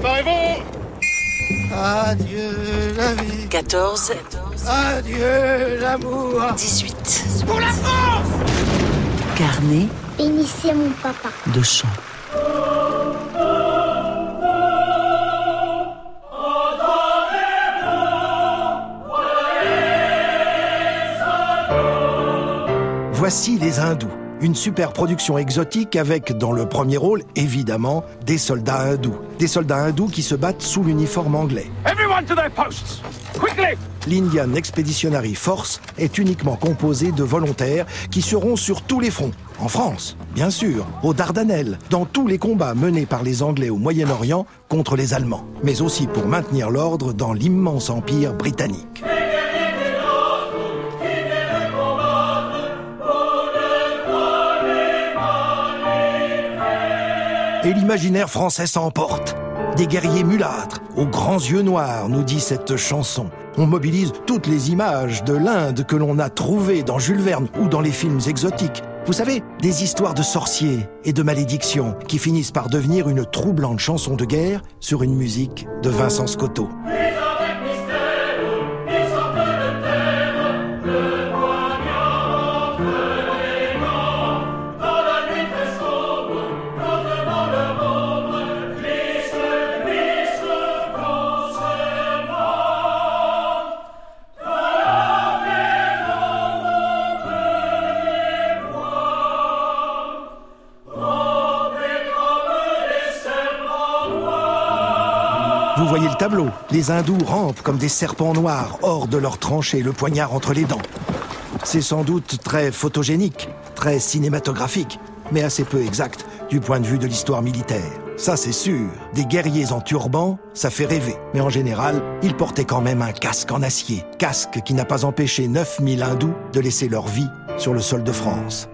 Préparez-vous Adieu la vie. 14, Adieu l'amour. 18. Pour la France Carnet Bénissez mon papa. de chant. Voici les Hindous, une super production exotique avec, dans le premier rôle, évidemment, des soldats hindous. Des soldats hindous qui se battent sous l'uniforme anglais. Everyone to their posts Quickly L'Indian Expeditionary Force est uniquement composée de volontaires qui seront sur tous les fronts. En France, bien sûr, aux Dardanelles, dans tous les combats menés par les Anglais au Moyen-Orient contre les Allemands, mais aussi pour maintenir l'ordre dans l'immense empire britannique. Et l'imaginaire français s'emporte. Des guerriers mulâtres, aux grands yeux noirs, nous dit cette chanson. On mobilise toutes les images de l'Inde que l'on a trouvées dans Jules Verne ou dans les films exotiques. Vous savez, des histoires de sorciers et de malédictions qui finissent par devenir une troublante chanson de guerre sur une musique de Vincent Scotto. Vous voyez le tableau. Les hindous rampent comme des serpents noirs hors de leur tranchée, le poignard entre les dents. C'est sans doute très photogénique, très cinématographique, mais assez peu exact du point de vue de l'histoire militaire. Ça c'est sûr, des guerriers en turban, ça fait rêver. Mais en général, ils portaient quand même un casque en acier. Casque qui n'a pas empêché 9000 hindous de laisser leur vie sur le sol de France.